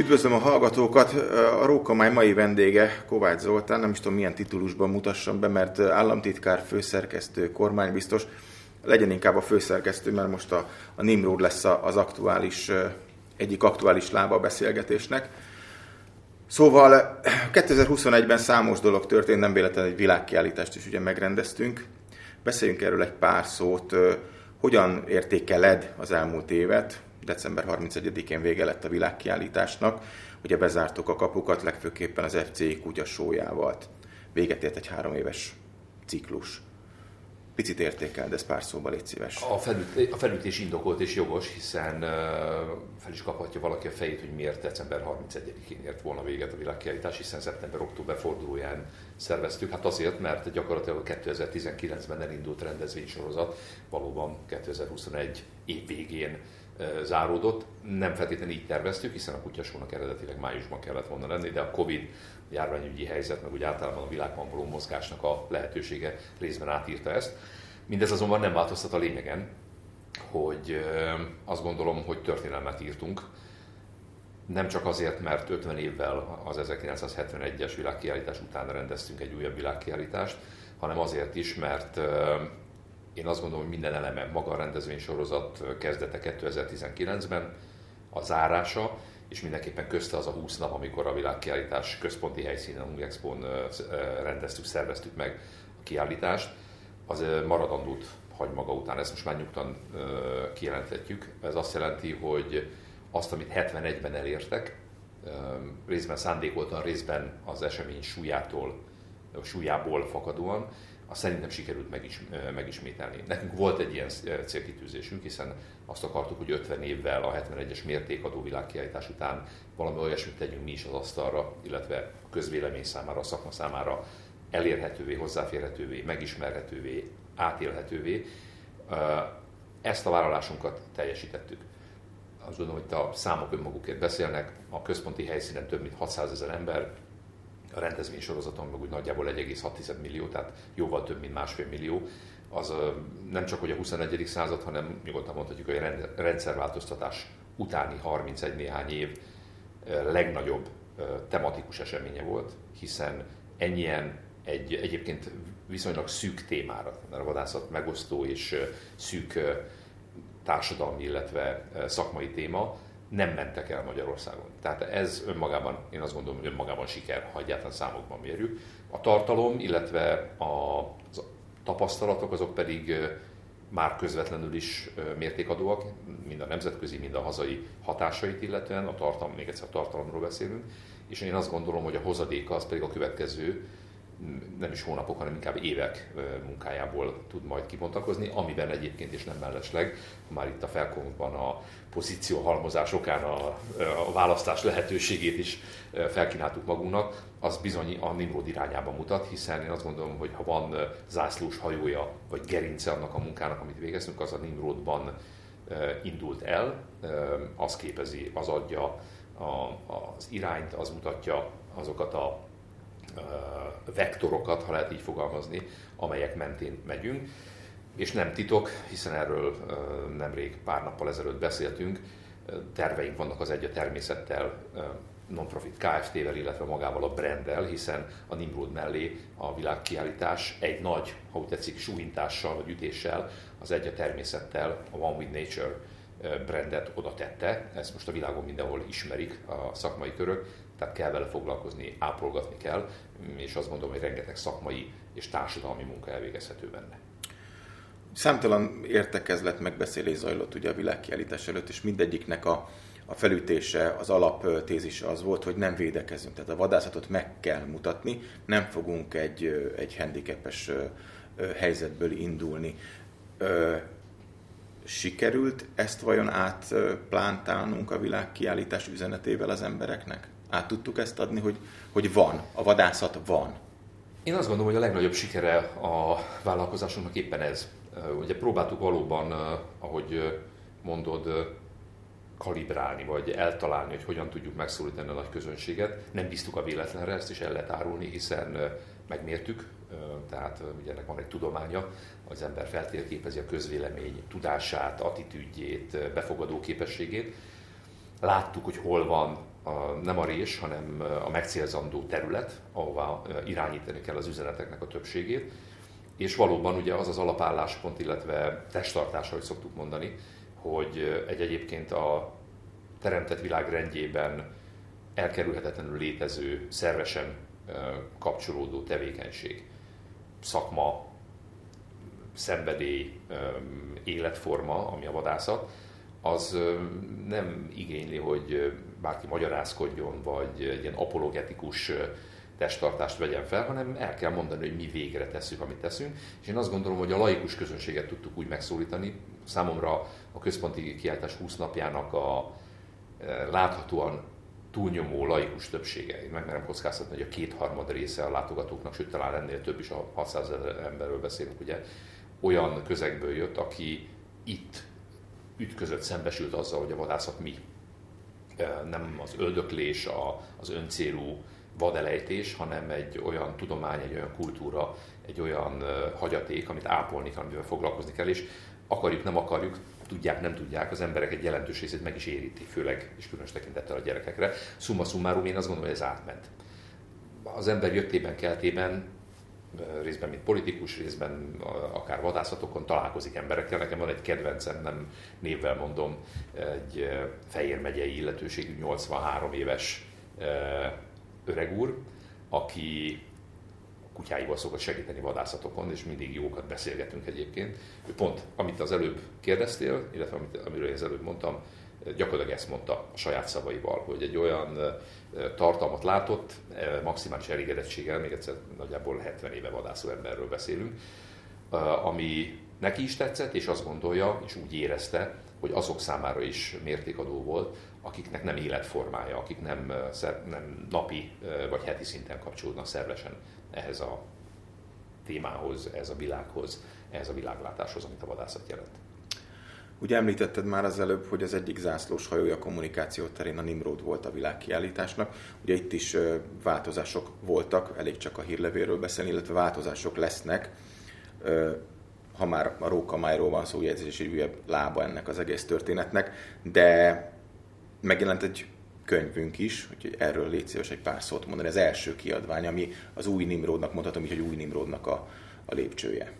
Üdvözlöm a hallgatókat! A Rókamály mai vendége Kovács Zoltán, nem is tudom milyen titulusban mutassam be, mert államtitkár, főszerkesztő, kormánybiztos, legyen inkább a főszerkesztő, mert most a, a Nimrod lesz az aktuális, egyik aktuális lába a beszélgetésnek. Szóval 2021-ben számos dolog történt, nem véletlenül egy világkiállítást is ugye megrendeztünk. Beszéljünk erről egy pár szót. Hogyan értékeled az elmúlt évet? December 31-én vége lett a világkiállításnak. Ugye bezártuk a kapukat, legfőképpen az FCI kutya sójával. Véget ért egy három éves ciklus. Picit értékeld, ez pár szóba légy szíves. A, felüt, a felütés indokolt és jogos, hiszen fel is kaphatja valaki a fejét, hogy miért december 31-én ért volna véget a világkiállítás, hiszen szeptember-október fordulóján szerveztük. Hát azért, mert gyakorlatilag 2019-ben elindult rendezvénysorozat valóban 2021 év végén záródott. Nem feltétlenül így terveztük, hiszen a kutyasónak eredetileg májusban kellett volna lenni, de a Covid járványügyi helyzet, meg úgy általában a világban való mozgásnak a lehetősége részben átírta ezt. Mindez azonban nem változtat a lényegen, hogy azt gondolom, hogy történelmet írtunk. Nem csak azért, mert 50 évvel az 1971-es világkiállítás után rendeztünk egy újabb világkiállítást, hanem azért is, mert én azt gondolom, hogy minden eleme, maga a rendezvénysorozat kezdete 2019-ben, a zárása, és mindenképpen közte az a 20 nap, amikor a világkiállítás központi helyszínen, a Expon rendeztük, szerveztük meg a kiállítást, az maradandót hagy maga után, ezt most már nyugtan kijelenthetjük. Ez azt jelenti, hogy azt, amit 71-ben elértek, részben szándékoltan, részben az esemény súlyától, súlyából fakadóan, azt szerintem sikerült megis, megismételni. Nekünk volt egy ilyen célkitűzésünk, hiszen azt akartuk, hogy 50 évvel a 71-es mértékadó világkiállítás után valami olyasmit tegyünk mi is az asztalra, illetve a közvélemény számára, a szakma számára elérhetővé, hozzáférhetővé, megismerhetővé, átélhetővé. Ezt a vállalásunkat teljesítettük. Azt gondolom, hogy a számok önmagukért beszélnek, a központi helyszínen több mint 600 ezer ember, a rendezvény sorozaton meg úgy nagyjából 1,6 millió, tehát jóval több, mint másfél millió. Az nem csak hogy a 21. század, hanem nyugodtan mondhatjuk, hogy a rendszerváltoztatás utáni 31 néhány év legnagyobb tematikus eseménye volt, hiszen ennyien egy egyébként viszonylag szűk témára, mert a vadászat megosztó és szűk társadalmi, illetve szakmai téma, nem mentek el Magyarországon. Tehát ez önmagában, én azt gondolom, önmagában siker, ha egyáltalán számokban mérjük. A tartalom, illetve a tapasztalatok, azok pedig már közvetlenül is mértékadóak, mind a nemzetközi, mind a hazai hatásait illetően, a tartalom, még egyszer a tartalomról beszélünk, és én azt gondolom, hogy a hozadéka az pedig a következő nem is hónapok, hanem inkább évek munkájából tud majd kibontakozni, amiben egyébként is nem mellesleg, már itt a felkomunkban a pozíció halmozás okán a, a választás lehetőségét is felkínáltuk magunknak, az bizony a Nimrod irányába mutat, hiszen én azt gondolom, hogy ha van zászlós hajója, vagy gerince annak a munkának, amit végeztünk, az a Nimrodban indult el, az képezi, az adja az irányt, az mutatja azokat a vektorokat, ha lehet így fogalmazni, amelyek mentén megyünk. És nem titok, hiszen erről nemrég pár nappal ezelőtt beszéltünk, terveink vannak az Egy a Természettel non-profit Kft-vel, illetve magával a branddel, hiszen a Nimrod mellé a világkiállítás egy nagy, ha úgy tetszik, súhintással vagy ütéssel az Egy a Természettel, a One with Nature brandet oda tette. Ezt most a világon mindenhol ismerik a szakmai körök, tehát kell vele foglalkozni, ápolgatni kell, és azt gondolom, hogy rengeteg szakmai és társadalmi munka elvégezhető benne. Számtalan értekezlet megbeszélés zajlott ugye a világkiállítás előtt, és mindegyiknek a, a felütése, az alaptézise az volt, hogy nem védekezünk. Tehát a vadászatot meg kell mutatni, nem fogunk egy, egy handicapes helyzetből indulni. Sikerült ezt vajon átplántálnunk a világkiállítás üzenetével az embereknek? Át tudtuk ezt adni, hogy, hogy van, a vadászat van? Én azt gondolom, hogy a legnagyobb sikere a vállalkozásunknak éppen ez. Ugye próbáltuk valóban, ahogy mondod, kalibrálni, vagy eltalálni, hogy hogyan tudjuk megszólítani a nagy közönséget. Nem bíztuk a véletlenre, ezt is el lehet árulni, hiszen megmértük, tehát ugye ennek van egy tudománya, az ember feltérképezi a közvélemény tudását, attitűdjét, befogadó képességét. Láttuk, hogy hol van a, nem a rés, hanem a megcélzandó terület, ahová irányítani kell az üzeneteknek a többségét. És valóban ugye az az alapálláspont, illetve testtartás, ahogy szoktuk mondani, hogy egy egyébként a teremtett világ rendjében elkerülhetetlenül létező, szervesen kapcsolódó tevékenység, szakma, szenvedély, életforma, ami a vadászat, az nem igényli, hogy bárki magyarázkodjon, vagy egy ilyen apologetikus testtartást vegyen fel, hanem el kell mondani, hogy mi végre tesszük, amit teszünk. És én azt gondolom, hogy a laikus közönséget tudtuk úgy megszólítani. Számomra a központi kiáltás 20 napjának a láthatóan túlnyomó laikus többsége. Én megmerem kockáztatni, hogy a kétharmad része a látogatóknak, sőt talán ennél több is, a 600 ezer emberről beszélünk, ugye, olyan közegből jött, aki itt ütközött, szembesült azzal, hogy a vadászat mi. Nem az öldöklés, az öncélú vadelejtés, hanem egy olyan tudomány, egy olyan kultúra, egy olyan hagyaték, amit ápolni kell, amivel foglalkozni kell, és akarjuk, nem akarjuk, tudják, nem tudják, az emberek egy jelentős részét meg is éríti, főleg és különös tekintettel a gyerekekre. Summa summarum, én azt gondolom, hogy ez átment. Az ember jöttében, keltében, részben mint politikus, részben akár vadászatokon találkozik emberekkel. Nekem van egy kedvencem, nem névvel mondom, egy Fejér megyei illetőségű 83 éves öreg úr, aki kutyáival szokott segíteni vadászatokon, és mindig jókat beszélgetünk egyébként. Ő pont, amit az előbb kérdeztél, illetve amit, amiről az előbb mondtam, gyakorlatilag ezt mondta a saját szavaival, hogy egy olyan tartalmat látott, maximális elégedettséggel, még egyszer nagyjából 70 éve vadászó emberről beszélünk, ami neki is tetszett, és azt gondolja, és úgy érezte, hogy azok számára is mértékadó volt, akiknek nem életformája, akik nem, nem napi vagy heti szinten kapcsolódnak szervesen ehhez a témához, ehhez a világhoz, ehhez a világlátáshoz, amit a vadászat jelent. Ugye említetted már az előbb, hogy az egyik zászlós hajója kommunikáció terén a Nimrod volt a világkiállításnak. Ugye itt is változások voltak, elég csak a hírlevéről beszélni, illetve változások lesznek. Ha már a Rókamájról van szó, ugye ez is egy újabb lába ennek az egész történetnek, de megjelent egy könyvünk is, úgyhogy erről légy szíves egy pár szót mondani. Az első kiadvány, ami az új Nimrodnak, mondhatom így, hogy új Nimrodnak a, a lépcsője.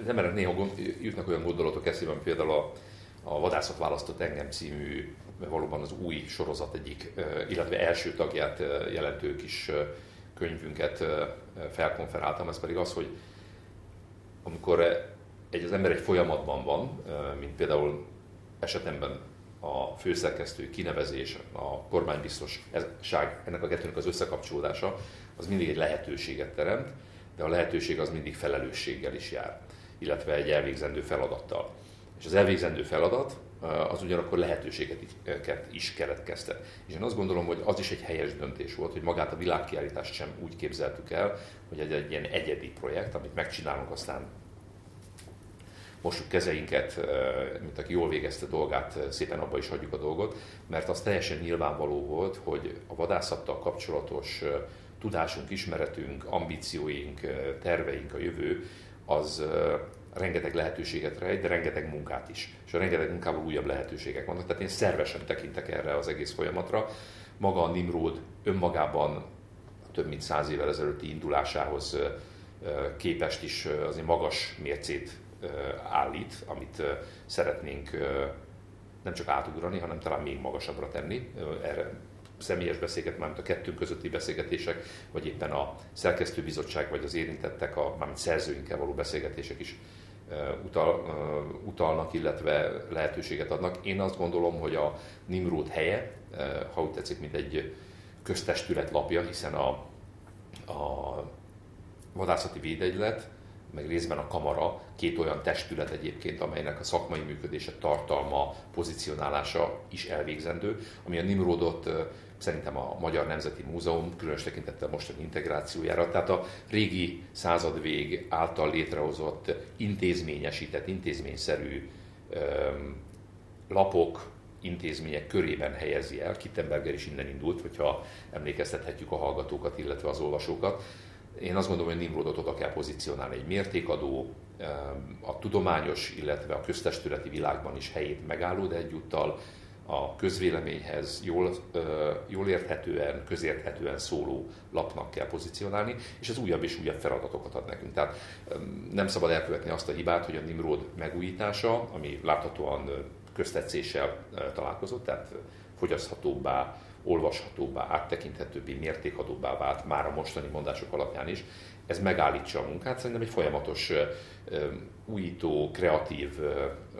Az emberek néha jutnak olyan gondolatok eszébe, például a, a Vadászat választott engem című, valóban az új sorozat egyik, illetve első tagját jelentő kis könyvünket felkonferáltam, ez pedig az, hogy amikor egy, az ember egy folyamatban van, mint például esetemben a főszerkesztő kinevezés, a kormánybiztosság, ennek a kettőnek az összekapcsolódása, az mindig egy lehetőséget teremt, de a lehetőség az mindig felelősséggel is jár, illetve egy elvégzendő feladattal. És az elvégzendő feladat az ugyanakkor lehetőségeket is keletkezte. És én azt gondolom, hogy az is egy helyes döntés volt, hogy magát a világkiállítást sem úgy képzeltük el, hogy egy, egy ilyen egyedi projekt, amit megcsinálunk, aztán mossuk kezeinket, mint aki jól végezte dolgát, szépen abba is hagyjuk a dolgot, mert az teljesen nyilvánvaló volt, hogy a vadászattal kapcsolatos tudásunk, ismeretünk, ambícióink, terveink, a jövő, az rengeteg lehetőséget rejt, de rengeteg munkát is. És a rengeteg munkával újabb lehetőségek vannak. Tehát én szervesen tekintek erre az egész folyamatra. Maga a Nimrod önmagában több mint száz évvel ezelőtti indulásához képest is azért magas mércét állít, amit szeretnénk nem csak átugrani, hanem talán még magasabbra tenni. Erre személyes beszélget, mármint a kettőnk közötti beszélgetések, vagy éppen a szerkesztőbizottság, vagy az érintettek, a, mármint szerzőinkkel való beszélgetések is utal, utalnak, illetve lehetőséget adnak. Én azt gondolom, hogy a Nimrod helye, ha úgy tetszik, mint egy köztestület lapja, hiszen a, a vadászati védegylet meg részben a kamara, két olyan testület egyébként, amelynek a szakmai működése, tartalma, pozicionálása is elvégzendő, ami a Nimrodot szerintem a Magyar Nemzeti Múzeum különös tekintettel mostani integrációjára, tehát a régi századvég által létrehozott intézményesített, intézményszerű lapok, intézmények körében helyezi el. Kittenberger is innen indult, hogyha emlékeztethetjük a hallgatókat, illetve az olvasókat én azt gondolom, hogy Nimrodot oda kell pozícionálni egy mértékadó, a tudományos, illetve a köztestületi világban is helyét megálló, de egyúttal a közvéleményhez jól, jól érthetően, közérthetően szóló lapnak kell pozícionálni, és ez újabb és újabb feladatokat ad nekünk. Tehát nem szabad elkövetni azt a hibát, hogy a Nimrod megújítása, ami láthatóan köztetszéssel találkozott, tehát fogyaszthatóbbá, olvashatóbbá, áttekinthetőbbé, mértékadóbbá vált már a mostani mondások alapján is, ez megállítsa a munkát. Szerintem egy folyamatos újító, kreatív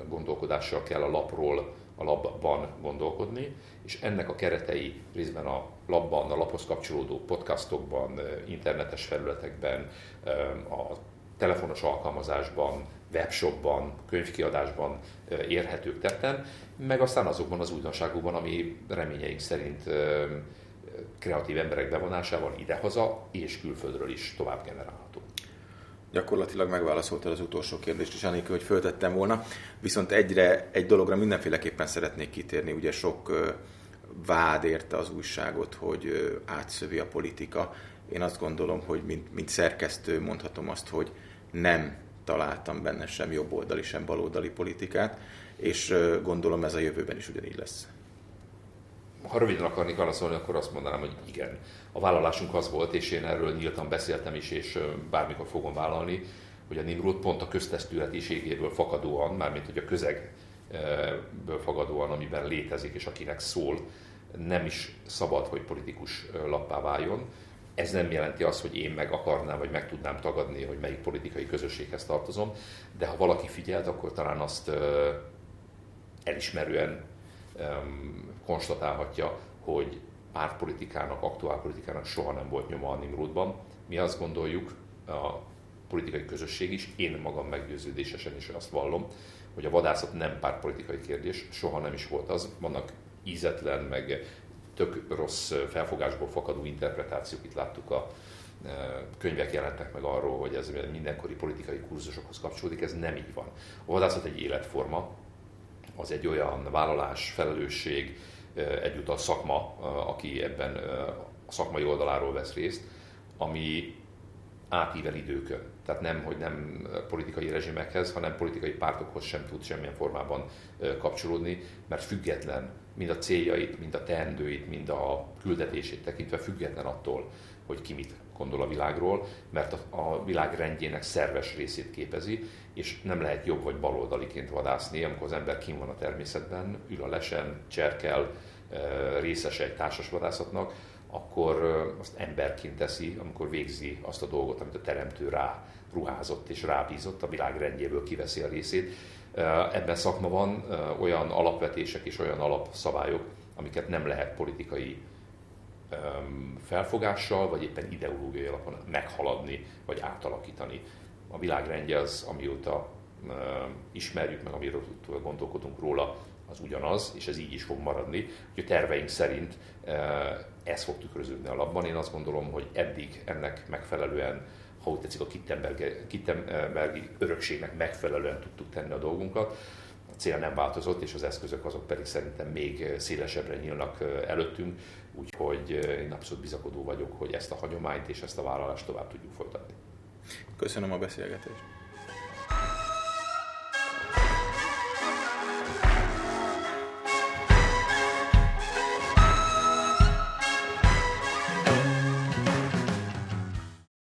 gondolkodással kell a lapról a labban gondolkodni, és ennek a keretei részben a labban, a laphoz kapcsolódó podcastokban, internetes felületekben, a telefonos alkalmazásban, webshopban, könyvkiadásban érhetők tetten, meg aztán azokban az újdonságokban, ami reményeink szerint kreatív emberek bevonásával idehaza és külföldről is tovább generálható. Gyakorlatilag megválaszoltad az utolsó kérdést is, anélkül, hogy föltettem volna. Viszont egyre, egy dologra mindenféleképpen szeretnék kitérni. Ugye sok vád érte az újságot, hogy átszövi a politika. Én azt gondolom, hogy mint, mint szerkesztő mondhatom azt, hogy nem találtam benne sem jobboldali, sem baloldali politikát, és gondolom ez a jövőben is ugyanígy lesz. Ha röviden akarnék válaszolni, akkor azt mondanám, hogy igen. A vállalásunk az volt, és én erről nyíltan beszéltem is, és bármikor fogom vállalni, hogy a Nimrod pont a köztestületiségéből fakadóan, mármint hogy a közegből fakadóan, amiben létezik, és akinek szól, nem is szabad, hogy politikus lappá váljon, ez nem jelenti azt, hogy én meg akarnám, vagy meg tudnám tagadni, hogy melyik politikai közösséghez tartozom, de ha valaki figyelt, akkor talán azt elismerően konstatálhatja, hogy pártpolitikának, aktuálpolitikának soha nem volt nyoma a Nimrodban. Mi azt gondoljuk, a politikai közösség is, én magam meggyőződésesen is azt vallom, hogy a vadászat nem pártpolitikai kérdés, soha nem is volt az. Vannak ízetlen, meg tök rossz felfogásból fakadó interpretációk, itt láttuk a könyvek jelentek meg arról, hogy ez mindenkori politikai kurzusokhoz kapcsolódik, ez nem így van. A vadászat egy életforma, az egy olyan vállalás, felelősség, egyúttal szakma, aki ebben a szakmai oldaláról vesz részt, ami átível időkön. Tehát nem, hogy nem politikai rezsimekhez, hanem politikai pártokhoz sem tud semmilyen formában kapcsolódni, mert független mind a céljait, mind a teendőit, mind a küldetését tekintve független attól, hogy ki mit gondol a világról, mert a, világ rendjének szerves részét képezi, és nem lehet jobb vagy baloldaliként vadászni, amikor az ember kim van a természetben, ül a lesen, cserkel, részese egy társas vadászatnak, akkor azt emberként teszi, amikor végzi azt a dolgot, amit a teremtő rá ruházott és rábízott, a világ rendjéből kiveszi a részét. Ebben szakma van olyan alapvetések és olyan alapszabályok, amiket nem lehet politikai felfogással, vagy éppen ideológiai alapon meghaladni, vagy átalakítani. A világrendje az, amióta ismerjük meg, amiről gondolkodunk róla, az ugyanaz, és ez így is fog maradni. Úgyhogy terveink szerint ez fog tükröződni a labban. Én azt gondolom, hogy eddig ennek megfelelően, ha úgy tetszik, a Kittenbergi örökségnek megfelelően tudtuk tenni a dolgunkat. A cél nem változott, és az eszközök azok pedig szerintem még szélesebbre nyílnak előttünk, úgyhogy én abszolút bizakodó vagyok, hogy ezt a hagyományt és ezt a vállalást tovább tudjuk folytatni. Köszönöm a beszélgetést.